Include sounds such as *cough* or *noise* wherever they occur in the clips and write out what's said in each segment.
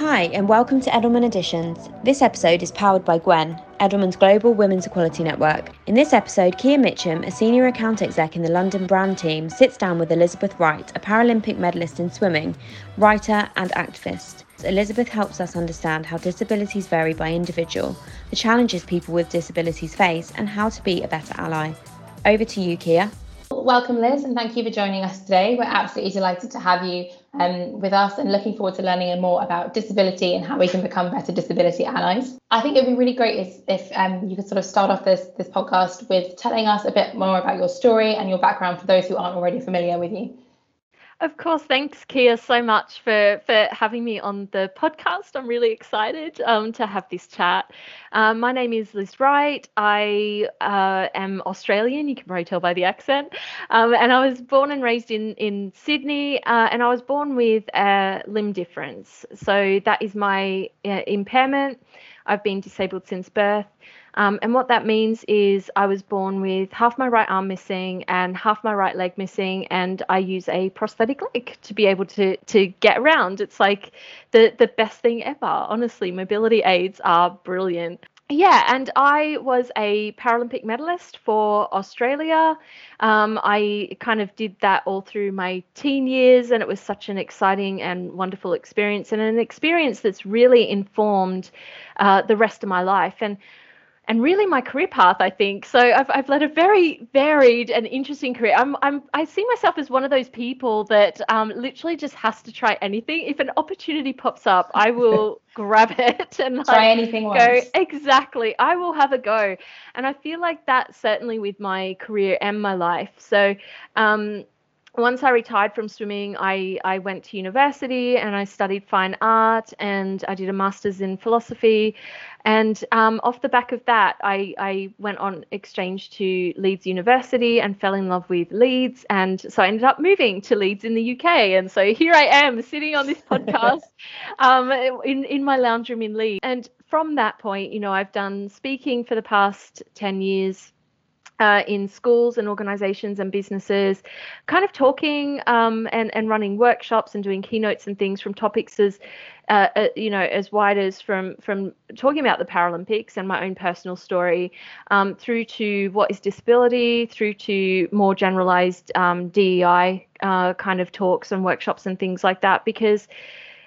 Hi, and welcome to Edelman Editions. This episode is powered by Gwen, Edelman's global women's equality network. In this episode, Kia Mitchum, a senior account exec in the London brand team, sits down with Elizabeth Wright, a Paralympic medalist in swimming, writer, and activist. Elizabeth helps us understand how disabilities vary by individual, the challenges people with disabilities face, and how to be a better ally. Over to you, Kia. Welcome, Liz, and thank you for joining us today. We're absolutely delighted to have you um, with us and looking forward to learning more about disability and how we can become better disability allies. I think it would be really great if, if um, you could sort of start off this, this podcast with telling us a bit more about your story and your background for those who aren't already familiar with you. Of course, thanks, Kia, so much for for having me on the podcast. I'm really excited um, to have this chat. Um, my name is Liz Wright. I uh, am Australian. You can probably tell by the accent. Um, and I was born and raised in in Sydney. Uh, and I was born with a limb difference. So that is my uh, impairment. I've been disabled since birth. Um, and what that means is I was born with half my right arm missing and half my right leg missing, and I use a prosthetic leg to be able to to get around. It's like the the best thing ever. Honestly, mobility aids are brilliant. Yeah, and I was a Paralympic medalist for Australia. Um, I kind of did that all through my teen years, and it was such an exciting and wonderful experience, and an experience that's really informed uh, the rest of my life. And and really my career path i think. So I've, I've led a very varied and interesting career. I'm, I'm i see myself as one of those people that um, literally just has to try anything. If an opportunity pops up i will *laughs* grab it and like, try anything go. once. exactly. I will have a go. And i feel like that certainly with my career and my life. So um, once I retired from swimming, I, I went to university and I studied fine art and I did a master's in philosophy. And um, off the back of that, I, I went on exchange to Leeds University and fell in love with Leeds. And so I ended up moving to Leeds in the UK. And so here I am sitting on this podcast *laughs* um, in, in my lounge room in Leeds. And from that point, you know, I've done speaking for the past 10 years uh, in schools and organizations and businesses, kind of talking um, and, and running workshops and doing keynotes and things from topics as, uh, uh, you know, as wide as from, from talking about the Paralympics and my own personal story um, through to what is disability, through to more generalized um, DEI uh, kind of talks and workshops and things like that, because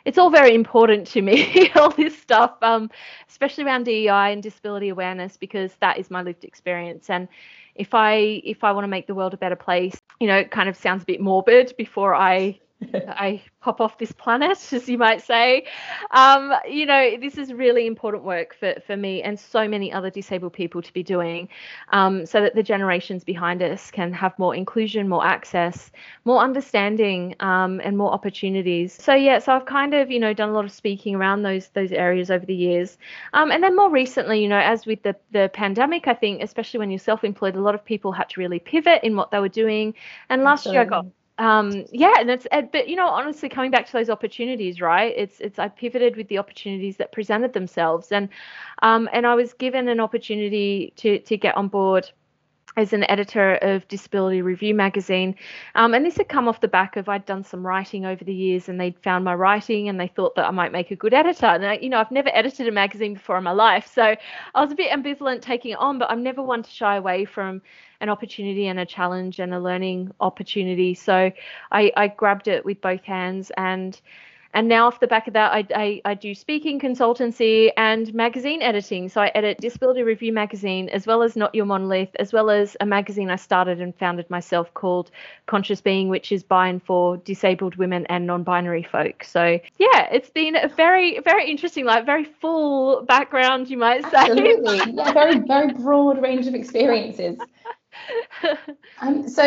it's all very important to me, *laughs* all this stuff, um, especially around DEI and disability awareness, because that is my lived experience. And if I if I want to make the world a better place, you know, it kind of sounds a bit morbid before I *laughs* I pop off this planet, *laughs* as you might say. Um, you know, this is really important work for, for me and so many other disabled people to be doing um, so that the generations behind us can have more inclusion, more access, more understanding, um, and more opportunities. So, yeah, so I've kind of, you know, done a lot of speaking around those those areas over the years. Um, and then more recently, you know, as with the, the pandemic, I think, especially when you're self employed, a lot of people had to really pivot in what they were doing. And last year I got um yeah and it's but you know honestly coming back to those opportunities right it's it's i pivoted with the opportunities that presented themselves. And um and i was given an opportunity to to get on board as an editor of Disability Review magazine. Um, and this had come off the back of I'd done some writing over the years and they'd found my writing and they thought that I might make a good editor. And, I, you know, I've never edited a magazine before in my life. So I was a bit ambivalent taking it on, but I'm never one to shy away from an opportunity and a challenge and a learning opportunity. So I, I grabbed it with both hands and and now off the back of that, I, I, I, do speaking consultancy and magazine editing. So I edit Disability Review magazine as well as Not Your Monolith, as well as a magazine I started and founded myself called Conscious Being, which is by and for disabled women and non-binary folk. So yeah, it's been a very, very interesting, like very full background, you might say. Absolutely. *laughs* yeah, very, very broad range of experiences. *laughs* um, so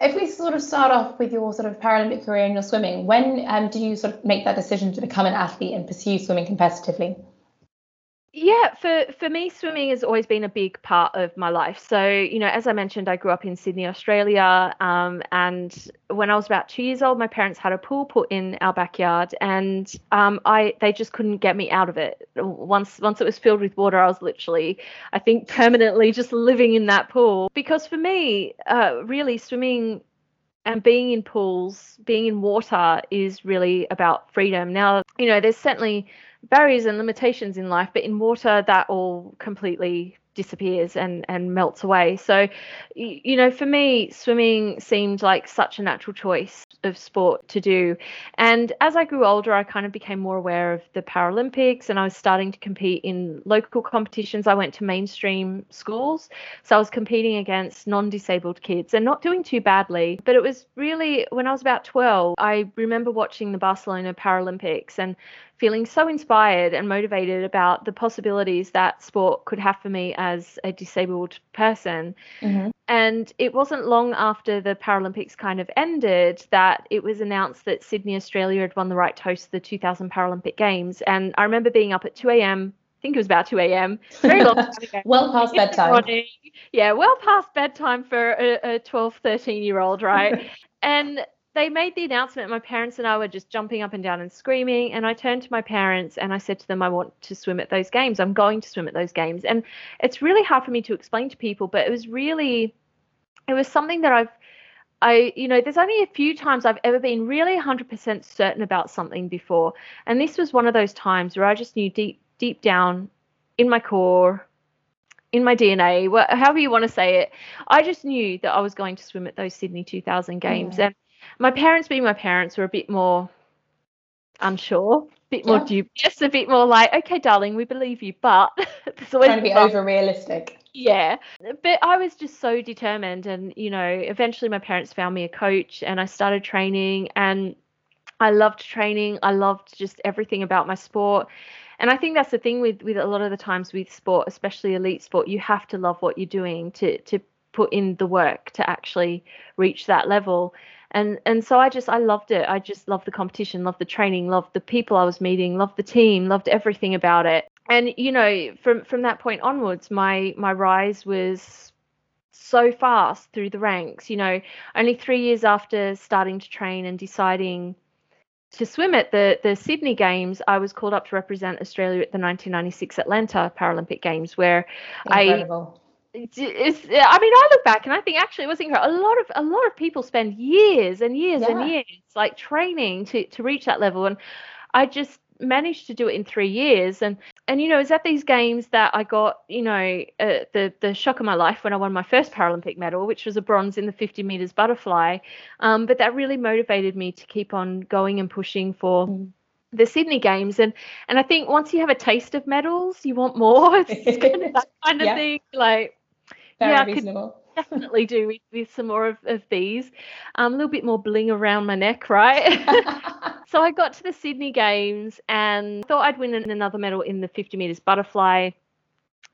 if we sort of start off with your sort of Paralympic career and your swimming, when um, did you sort of make that decision to become an athlete and pursue swimming competitively? Yeah, for for me, swimming has always been a big part of my life. So, you know, as I mentioned, I grew up in Sydney, Australia, um, and when I was about two years old, my parents had a pool put in our backyard, and um, I they just couldn't get me out of it. Once once it was filled with water, I was literally, I think, *laughs* permanently just living in that pool. Because for me, uh, really, swimming and being in pools, being in water is really about freedom. Now, you know, there's certainly barriers and limitations in life, but in water, that all completely disappears and and melts away. So you know for me swimming seemed like such a natural choice of sport to do. And as i grew older i kind of became more aware of the paralympics and i was starting to compete in local competitions. I went to mainstream schools so i was competing against non-disabled kids and not doing too badly. But it was really when i was about 12 i remember watching the barcelona paralympics and feeling so inspired and motivated about the possibilities that sport could have for me as a disabled person. Mm-hmm. And it wasn't long after the Paralympics kind of ended that it was announced that Sydney, Australia had won the right to host the 2000 Paralympic Games. And I remember being up at 2 a.m. I think it was about 2 a.m. Very long *laughs* well past bedtime. Yeah, well past bedtime for a, a 12, 13 year old, right? *laughs* and they made the announcement. My parents and I were just jumping up and down and screaming. And I turned to my parents and I said to them, I want to swim at those games. I'm going to swim at those games. And it's really hard for me to explain to people, but it was really, it was something that I've, I, you know, there's only a few times I've ever been really 100% certain about something before. And this was one of those times where I just knew deep, deep down in my core, in my DNA, however you want to say it, I just knew that I was going to swim at those Sydney 2000 games. Mm. And my parents, being my parents, were a bit more unsure, a bit more dubious, a bit more like, okay, darling, we believe you, but *laughs* it's always trying to be over realistic. Yeah, but I was just so determined, and you know, eventually my parents found me a coach, and I started training, and I loved training. I loved just everything about my sport. And I think that's the thing with with a lot of the times with sport, especially elite sport, you have to love what you're doing to to put in the work to actually reach that level and and so I just I loved it. I just loved the competition, loved the training, loved the people I was meeting, loved the team, loved everything about it. And you know, from from that point onwards, my my rise was so fast through the ranks. You know, only three years after starting to train and deciding to swim at the the Sydney Games, I was called up to represent Australia at the 1996 Atlanta Paralympic Games, where Incredible. I it's, I mean, I look back and I think actually it was incredible. A lot of a lot of people spend years and years yeah. and years like training to to reach that level, and I just managed to do it in three years. And and you know, it's at these games that I got you know uh, the the shock of my life when I won my first Paralympic medal, which was a bronze in the 50 meters butterfly. Um, but that really motivated me to keep on going and pushing for. Mm the Sydney Games, and and I think once you have a taste of medals, you want more. *laughs* It's kind of that *laughs* kind of yeah. thing. Like very yeah, reasonable. definitely do with, with some more of, of these. Um, a little bit more bling around my neck, right? *laughs* so I got to the Sydney Games and thought I'd win another medal in the 50 meters butterfly.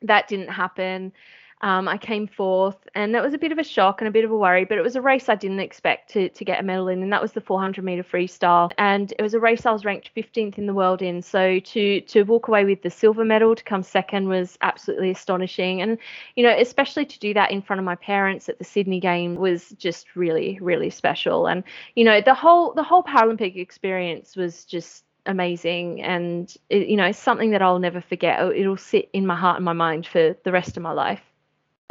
That didn't happen. Um, I came fourth, and that was a bit of a shock and a bit of a worry, but it was a race I didn't expect to, to get a medal in, and that was the 400 meter freestyle. And it was a race I was ranked 15th in the world in. So to to walk away with the silver medal to come second was absolutely astonishing. And you know, especially to do that in front of my parents at the Sydney game was just really really special. And you know, the whole the whole Paralympic experience was just amazing and it, you know something that I'll never forget it'll sit in my heart and my mind for the rest of my life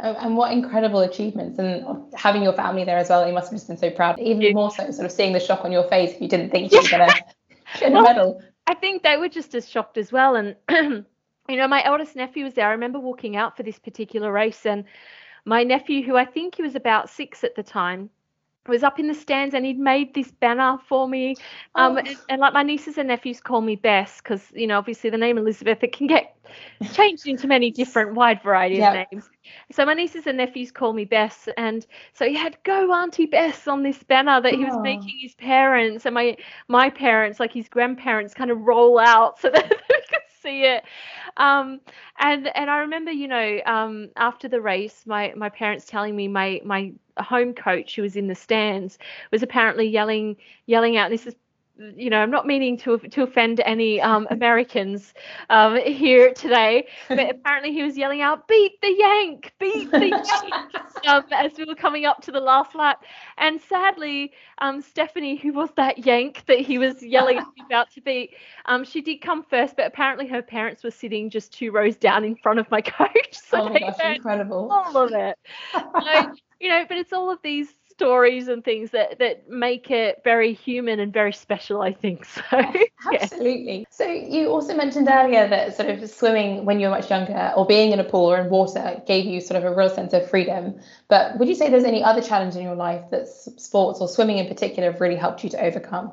Oh, and what incredible achievements. And having your family there as well you must have just been so proud even more so sort of seeing the shock on your face if you didn't think you were gonna *laughs* get a medal. I think they were just as shocked as well. And *clears throat* you know my eldest nephew was there. I remember walking out for this particular race and my nephew who i think he was about six at the time was up in the stands and he'd made this banner for me. Um, oh. and, and, like my nieces and nephews call me Bess because, you know, obviously the name Elizabeth, it can get changed into many different wide variety yep. of names. So my nieces and nephews call me Bess. And so he had Go Auntie Bess on this banner that he was oh. making his parents and my, my parents, like his grandparents, kind of roll out so that *laughs* see it. Um, and and I remember, you know, um, after the race, my my parents telling me my my home coach who was in the stands was apparently yelling yelling out. This is you know, I'm not meaning to to offend any um, Americans um, here today, but *laughs* apparently he was yelling out, "Beat the Yank! Beat the *laughs* Yank!" um, as we were coming up to the last lap. And sadly, um, Stephanie, who was that Yank that he was yelling about to beat, um, she did come first, but apparently her parents were sitting just two rows down in front of my *laughs* coach, so oh my gosh, incredible! All of it. so, you know, but it's all of these stories and things that that make it very human and very special i think so *laughs* absolutely yeah. so you also mentioned earlier that sort of swimming when you were much younger or being in a pool or in water gave you sort of a real sense of freedom. But would you say there's any other challenge in your life that sports or swimming in particular have really helped you to overcome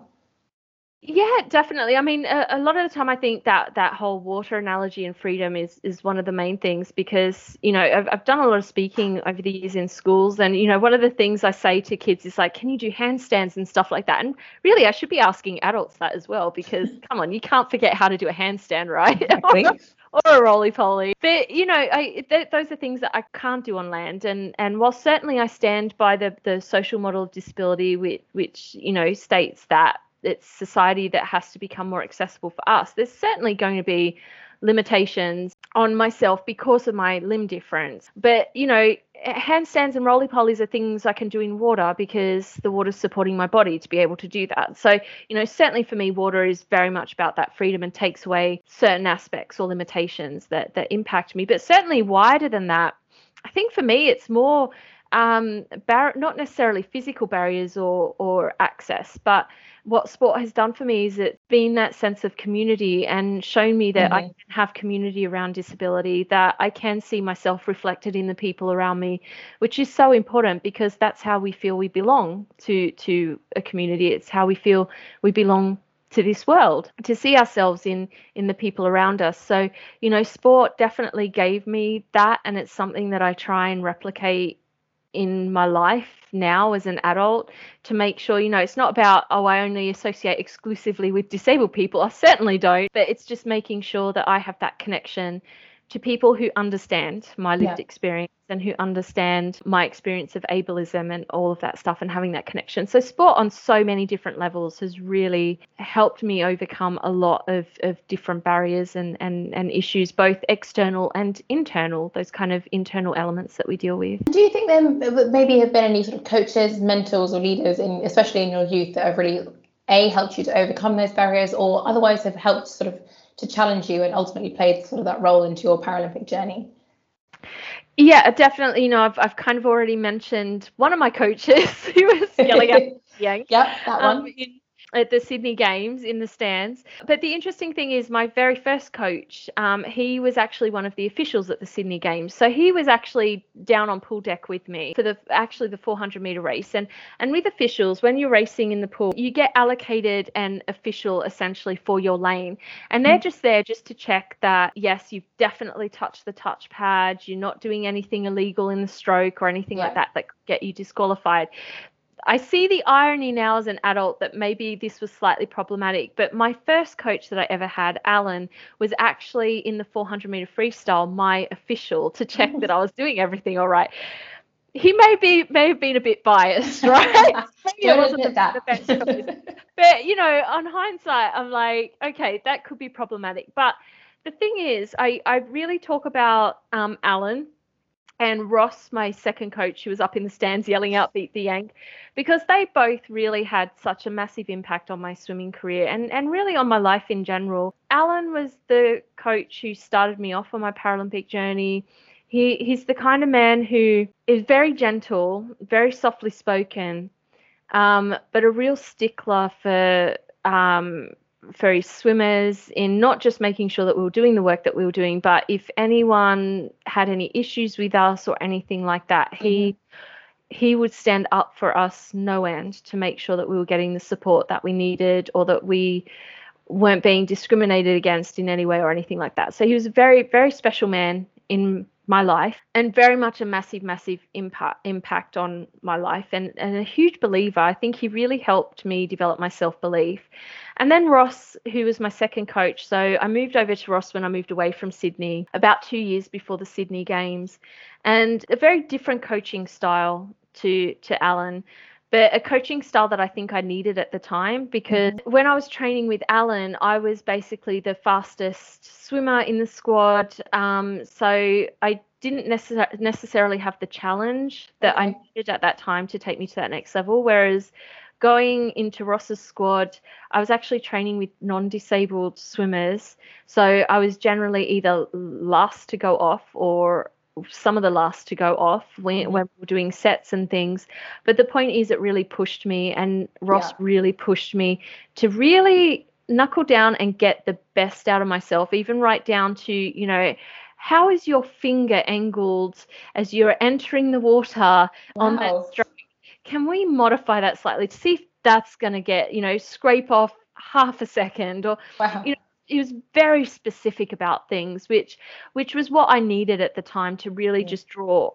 yeah, definitely. I mean, a, a, lot of the time, I think that that whole water analogy and freedom is is one of the main things because you know I've I've done a lot of speaking over the years in schools, and you know one of the things I say to kids is like, can you do handstands and stuff like that? And really, I should be asking adults that as well because *laughs* come on, you can't forget how to do a handstand, right? *laughs* or a roly poly. But you know, I, th- those are things that I can't do on land. And and while certainly I stand by the the social model of disability, which, which you know states that it's society that has to become more accessible for us. There's certainly going to be limitations on myself because of my limb difference. But, you know, handstands and roly polies are things I can do in water because the water's supporting my body to be able to do that. So, you know, certainly for me, water is very much about that freedom and takes away certain aspects or limitations that that impact me. But certainly wider than that, I think for me, it's more um, bar- not necessarily physical barriers or or access, but what sport has done for me is it's been that sense of community and shown me that mm-hmm. I can have community around disability, that I can see myself reflected in the people around me, which is so important because that's how we feel we belong to to a community. It's how we feel we belong to this world to see ourselves in in the people around us so you know sport definitely gave me that and it's something that I try and replicate in my life now as an adult to make sure you know it's not about oh I only associate exclusively with disabled people. I certainly don't. But it's just making sure that I have that connection to people who understand my lived yeah. experience and who understand my experience of ableism and all of that stuff and having that connection. So sport on so many different levels has really helped me overcome a lot of, of different barriers and, and, and issues, both external and internal, those kind of internal elements that we deal with. Do you think there maybe have been any sort of coaches, mentors or leaders in especially in your youth that have really a helped you to overcome those barriers or otherwise have helped sort of to challenge you and ultimately played sort of that role into your Paralympic journey? Yeah, definitely. You know, I've I've kind of already mentioned one of my coaches *laughs* who was yelling at Yank. *laughs* Yep, that um, one. Um, in, at the Sydney Games in the stands. But the interesting thing is, my very first coach, um, he was actually one of the officials at the Sydney Games. So he was actually down on pool deck with me for the actually the 400 meter race. And and with officials, when you're racing in the pool, you get allocated an official essentially for your lane, and they're mm. just there just to check that yes, you've definitely touched the touch pad, you're not doing anything illegal in the stroke or anything yeah. like that that could get you disqualified. I see the irony now as an adult that maybe this was slightly problematic, but my first coach that I ever had, Alan, was actually in the 400 meter freestyle, my official to check that *laughs* I was doing everything all right. He may be may have been a bit biased, *laughs* right? *laughs* Maybe I wasn't the, the best but you know, on hindsight, I'm like, okay, that could be problematic. But the thing is, I I really talk about um, Alan and Ross, my second coach, who was up in the stands yelling out beat the Yank, because they both really had such a massive impact on my swimming career and, and really on my life in general. Alan was the coach who started me off on my Paralympic journey. He he's the kind of man who is very gentle, very softly spoken, um, but a real stickler for um, his swimmers in not just making sure that we were doing the work that we were doing, but if anyone had any issues with us or anything like that, he mm-hmm. he would stand up for us no end to make sure that we were getting the support that we needed or that we weren't being discriminated against in any way or anything like that. So he was a very very special man in my life and very much a massive massive impact impact on my life and, and a huge believer. I think he really helped me develop my self-belief. And then ross who was my second coach so i moved over to ross when i moved away from sydney about two years before the sydney games and a very different coaching style to to alan but a coaching style that I think I needed at the time because mm-hmm. when I was training with Alan, I was basically the fastest swimmer in the squad. Um, so I didn't necess- necessarily have the challenge that okay. I needed at that time to take me to that next level. Whereas going into Ross's squad, I was actually training with non disabled swimmers. So I was generally either last to go off or some of the last to go off when, mm-hmm. when we were doing sets and things. But the point is, it really pushed me, and Ross yeah. really pushed me to really knuckle down and get the best out of myself, even right down to, you know, how is your finger angled as you're entering the water wow. on that stroke? Can we modify that slightly to see if that's going to get, you know, scrape off half a second or, wow. you know, he was very specific about things, which which was what I needed at the time to really yeah. just draw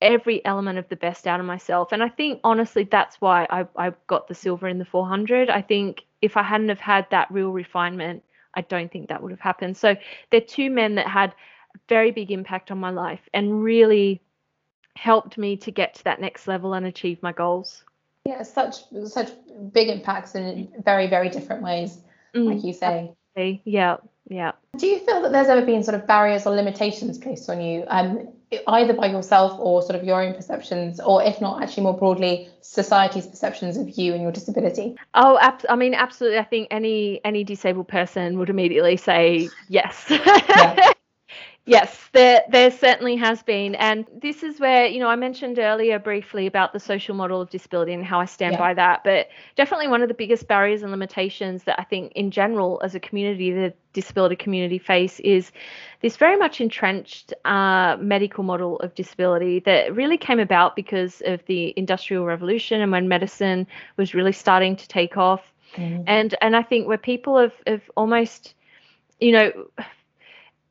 every element of the best out of myself. And I think honestly that's why I, I got the silver in the 400. I think if I hadn't have had that real refinement, I don't think that would have happened. So they're two men that had a very big impact on my life and really helped me to get to that next level and achieve my goals. Yeah, such such big impacts in very very different ways, mm, like you say. Absolutely. Yeah, yeah. Do you feel that there's ever been sort of barriers or limitations placed on you, um, either by yourself or sort of your own perceptions, or if not, actually more broadly, society's perceptions of you and your disability? Oh, ab- I mean, absolutely. I think any any disabled person would immediately say yes. Yeah. *laughs* Yes, there there certainly has been, and this is where you know I mentioned earlier briefly about the social model of disability and how I stand yeah. by that. But definitely one of the biggest barriers and limitations that I think in general as a community, the disability community face is this very much entrenched uh, medical model of disability that really came about because of the industrial revolution and when medicine was really starting to take off, mm. and and I think where people have have almost you know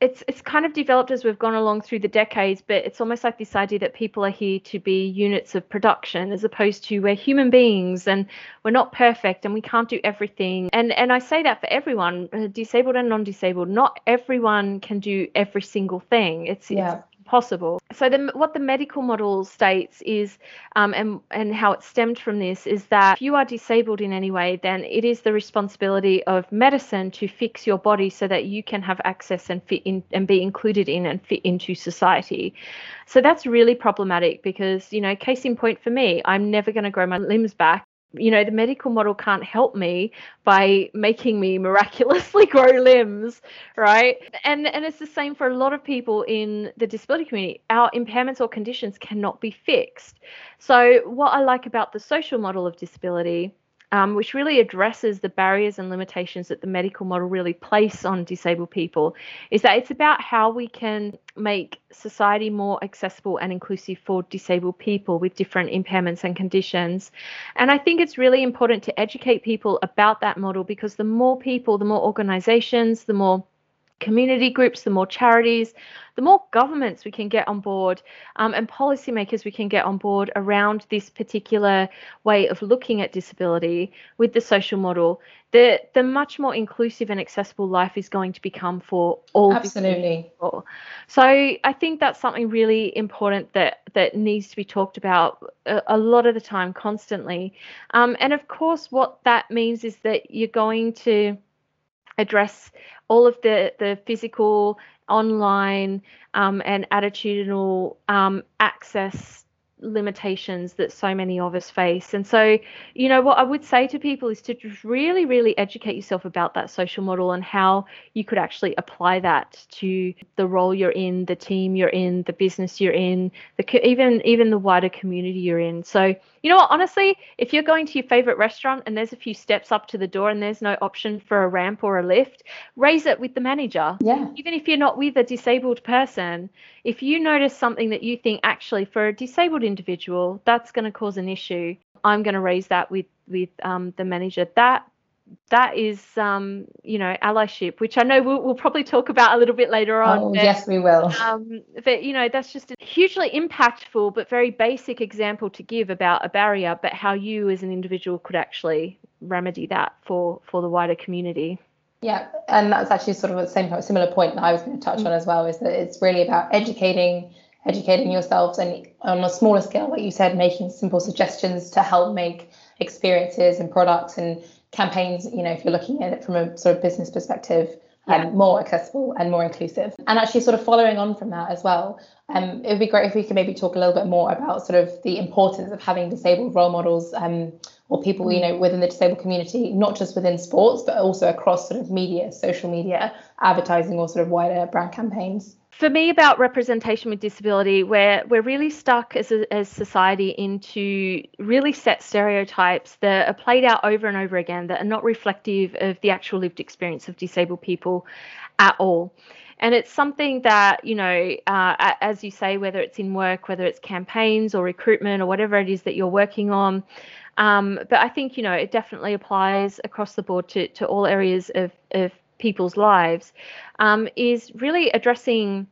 it's it's kind of developed as we've gone along through the decades, but it's almost like this idea that people are here to be units of production as opposed to we're human beings and we're not perfect and we can't do everything. And and I say that for everyone, uh, disabled and non-disabled. Not everyone can do every single thing. It's, yeah. it's possible. So the, what the medical model states is, um, and and how it stemmed from this is that if you are disabled in any way, then it is the responsibility of medicine to fix your body so that you can have access and fit in and be included in and fit into society. So that's really problematic because you know, case in point for me, I'm never going to grow my limbs back you know the medical model can't help me by making me miraculously *laughs* grow limbs right? And and it's the same for a lot of people in the disability community. Our impairments or conditions cannot be fixed. So what i like about the social model of disability um, which really addresses the barriers and limitations that the medical model really place on disabled people, is that it's about how we can make society more accessible and inclusive for disabled people with different impairments and conditions. And I think it's really important to educate people about that model because the more people, the more organizations, the more community groups, the more charities, the more governments we can get on board um, and policymakers we can get on board around this particular way of looking at disability with the social model, the, the much more inclusive and accessible life is going to become for all Absolutely. people. So I think that's something really important that, that needs to be talked about a, a lot of the time, constantly. Um, and of course, what that means is that you're going to address all of the the physical online um, and attitudinal um, access limitations that so many of us face. And so, you know, what I would say to people is to really, really educate yourself about that social model and how you could actually apply that to the role you're in, the team you're in, the business you're in, the even even the wider community you're in. So, you know what, honestly, if you're going to your favorite restaurant and there's a few steps up to the door and there's no option for a ramp or a lift, raise it with the manager. Yeah. Even if you're not with a disabled person, if you notice something that you think actually for a disabled individual that's going to cause an issue i'm going to raise that with with um, the manager that that is um, you know allyship which i know we'll, we'll, probably talk about a little bit later on oh, but, yes we will um, but you know that's just a hugely impactful but very basic example to give about a barrier but how you as an individual could actually remedy that for for the wider community yeah, and that's actually sort of the same similar point that I was going to touch mm-hmm. on as well. Is that it's really about educating, educating yourselves, and on a smaller scale, like you said, making simple suggestions to help make experiences and products and campaigns. You know, if you're looking at it from a sort of business perspective, yeah. um, more accessible and more inclusive. And actually, sort of following on from that as well, um, it would be great if we could maybe talk a little bit more about sort of the importance of having disabled role models um, or people, you mm. know, within the disabled community, not just within sports, but also across sort of media, social media, advertising, or sort of wider brand campaigns. For me about representation with disability where we're really stuck as a as society into really set stereotypes that are played out over and over again that are not reflective of the actual lived experience of disabled people at all. And it's something that you know uh, as you say whether it's in work whether it's campaigns or recruitment or whatever it is that you're working on um, but i think you know it definitely applies across the board to, to all areas of, of people's lives um, is really addressing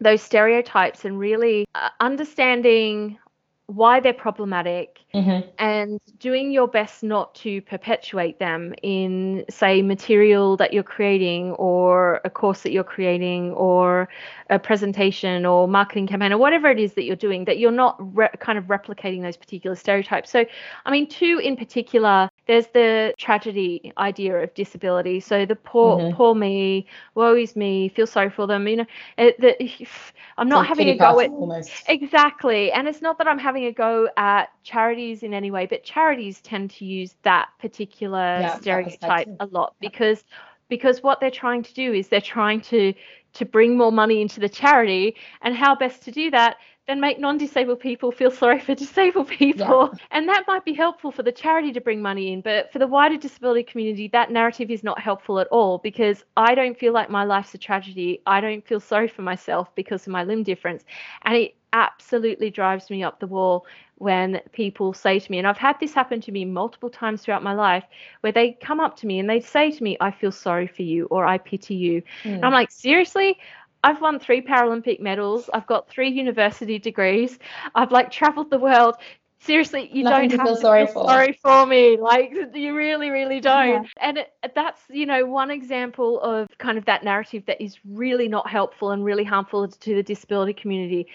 those stereotypes and really uh, understanding why they're problematic mm-hmm. and doing your best not to perpetuate them in say material that you're creating or a course that you're creating or a presentation or marketing campaign or whatever it is that you're doing that you're not re- kind of replicating those particular stereotypes so i mean two in particular there's the tragedy idea of disability. So the poor, mm-hmm. poor me, woe is me, feel sorry for them. You know, it, the, *laughs* I'm not having a go at almost. exactly, and it's not that I'm having a go at charities in any way, but charities tend to use that particular yeah, stereotype a lot because because what they're trying to do is they're trying to to bring more money into the charity, and how best to do that then make non-disabled people feel sorry for *laughs* disabled people. Yeah. and that might be helpful for the charity to bring money in but for the wider disability community that narrative is not helpful at all because i don't feel like my life's a tragedy. I don't feel sorry for myself because of my limb difference. And it absolutely drives me up the wall when people say to me and i've had this happen to me multiple times throughout my life where they come up to me and they say to me i feel sorry for you or i pity you mm. and i'm like seriously I've won three Paralympic medals. I've got three university degrees. I've like traveled the world. Seriously, you Nothing don't have feel to sorry feel for. sorry for me. Like you really, really don't. Yeah. And it, that's you know one example of kind of that narrative that is really not helpful and really harmful to the disability community.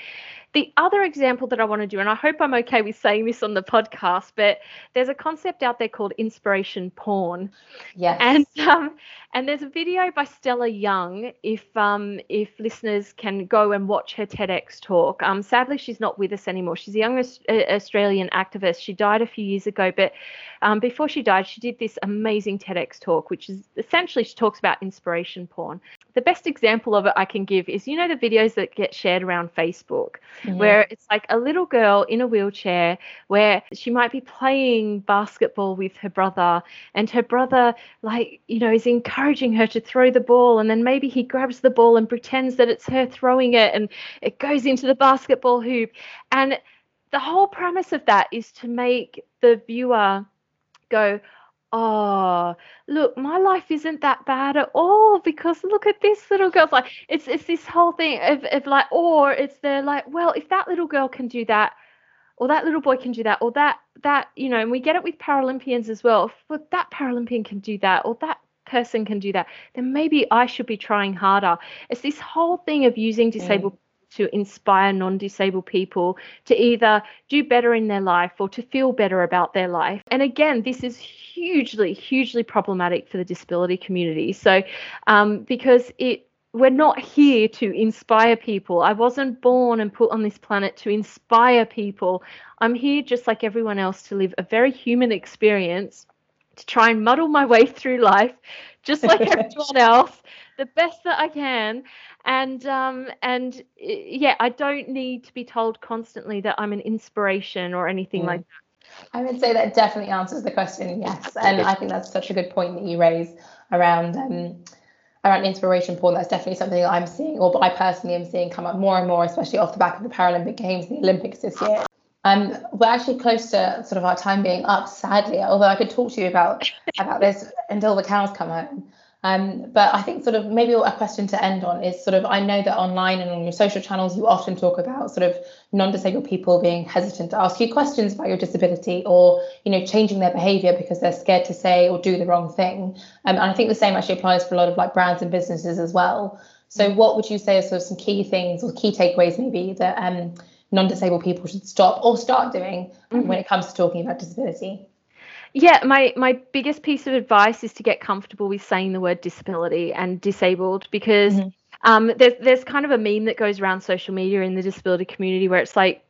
The other example that I want to do, and I hope I'm okay with saying this on the podcast, but there's a concept out there called inspiration porn. Yes. And um, and there's a video by Stella Young. If um if listeners can go and watch her TEDx talk. Um, sadly she's not with us anymore. She's a young Australian activist. She died a few years ago, but um, before she died, she did this amazing TEDx talk, which is essentially she talks about inspiration porn. The best example of it I can give is you know the videos that get shared around Facebook, mm-hmm. where it's like a little girl in a wheelchair where she might be playing basketball with her brother, and her brother, like, you know, is encouraging her to throw the ball, and then maybe he grabs the ball and pretends that it's her throwing it, and it goes into the basketball hoop. And the whole premise of that is to make the viewer go, oh look my life isn't that bad at all because look at this little girl's like it's it's this whole thing of, of like or it's they're like well if that little girl can do that or that little boy can do that or that that you know and we get it with paralympians as well. If that paralympian can do that or that person can do that then maybe i should be trying harder. It's this whole thing of using disabled mm to inspire non disabled people to either do better in their life or to feel better about their life. And again, this is hugely, hugely problematic for the disability community. So, um, because it we're not here to inspire people. I wasn't born and put on this planet to inspire people. I'm here just like everyone else to live a very human experience, to try and muddle my way through life, just like *laughs* everyone else, the best that I can and um, and yeah, I don't need to be told constantly that I'm an inspiration or anything mm. like that. I would say that definitely answers the question, yes. And I think that's such a good point that you raise around um, around inspiration porn. That's definitely something that I'm seeing, or I personally am seeing come up more and more, especially off the back of the Paralympic Games and the Olympics this year. Um, we're actually close to sort of our time being up, sadly. Although I could talk to you about about this until the cows come home. Um, but I think sort of maybe a question to end on is sort of I know that online and on your social channels you often talk about sort of non-disabled people being hesitant to ask you questions about your disability or you know changing their behavior because they're scared to say or do the wrong thing. Um, and I think the same actually applies for a lot of like brands and businesses as well. So what would you say are sort of some key things or key takeaways maybe that um, non-disabled people should stop or start doing mm-hmm. when it comes to talking about disability? Yeah, my my biggest piece of advice is to get comfortable with saying the word disability and disabled because mm-hmm. um, there's there's kind of a meme that goes around social media in the disability community where it's like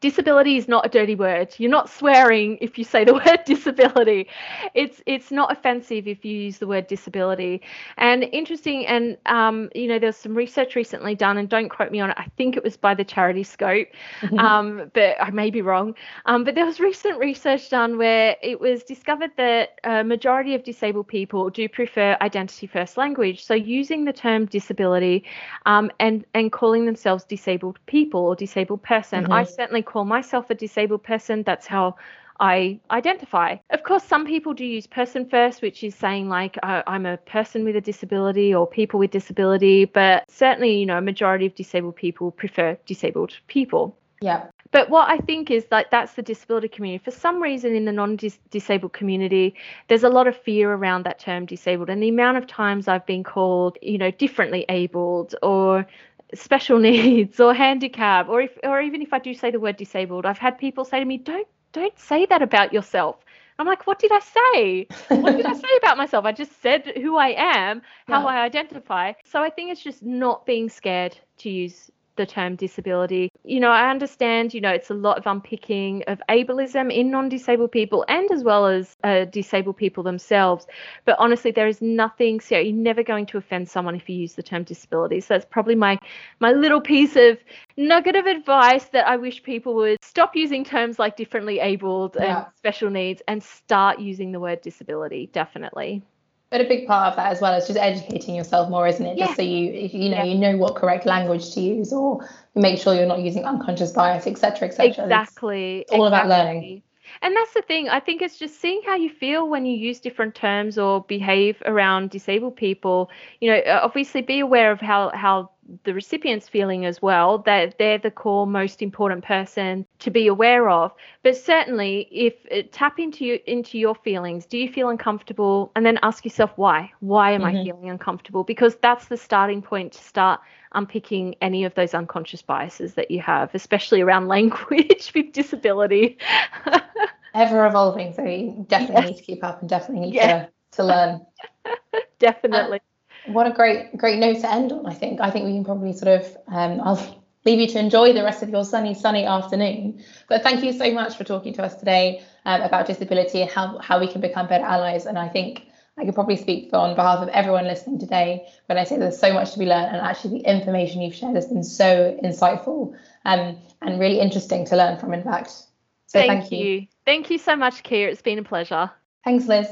disability is not a dirty word. You're not swearing if you say the *laughs* word disability. It's it's not offensive if you use the word disability. And interesting, and um, you know, there's some research recently done, and don't quote me on it. I think it was by the charity Scope, mm-hmm. um, but I may be wrong. Um, but there was recent research done where it was discovered that a majority of disabled people do prefer identity first language. So using the term disability um, and and calling themselves disabled people or disabled person, mm-hmm. I certainly call myself a disabled person. That's how I identify. Of course, some people do use person first, which is saying like uh, I'm a person with a disability or people with disability, but certainly, you know, a majority of disabled people prefer disabled people. Yeah. But what I think is that that's the disability community. For some reason, in the non disabled community, there's a lot of fear around that term disabled. And the amount of times I've been called, you know, differently abled or special *laughs* needs or handicap or if or even if I do say the word disabled, I've had people say to me, "Don't don't say that about yourself." I'm like, "What did I say? What did I say about myself? I just said who I am, how yeah. I identify." So I think it's just not being scared to use the term disability. You know, I understand, you know, it's a lot of unpicking of ableism in non disabled people and as well as uh, disabled people themselves. But honestly, there is nothing, so you're never going to offend someone if you use the term disability. So that's probably my, my little piece of nugget of advice that I wish people would stop using terms like differently abled yeah. and special needs and start using the word disability, definitely. But a big part of that as well is just educating yourself more, isn't it? Yeah. Just so you you know yeah. you know what correct language to use, or make sure you're not using unconscious bias, etc., etc. Exactly. It's all exactly. about learning. And that's the thing. I think it's just seeing how you feel when you use different terms or behave around disabled people. You know, obviously be aware of how how the recipient's feeling as well that they're the core most important person to be aware of. But certainly if tap into you, into your feelings do you feel uncomfortable? And then ask yourself why. Why am mm-hmm. i feeling uncomfortable? Because that's the starting point to start unpicking any of those unconscious biases that you have especially around *laughs* language with disability. *laughs* Ever evolving so you definitely yes. need to keep up and definitely need yeah. to, to learn. *laughs* Definitely what a great great note to end on i think. I think we can probably sort of um, i'll leave you to enjoy the rest of your sunny sunny afternoon. But thank you so much for talking to us today um, about disability and how, how we can become better allies. And i think i could probably speak on behalf of everyone listening today when i say there's so much to be learned and actually the information you've shared has been so insightful um, and really interesting to learn from in fact. So thank, thank you. you. Thank you so much Kia it's been a pleasure. Thanks liz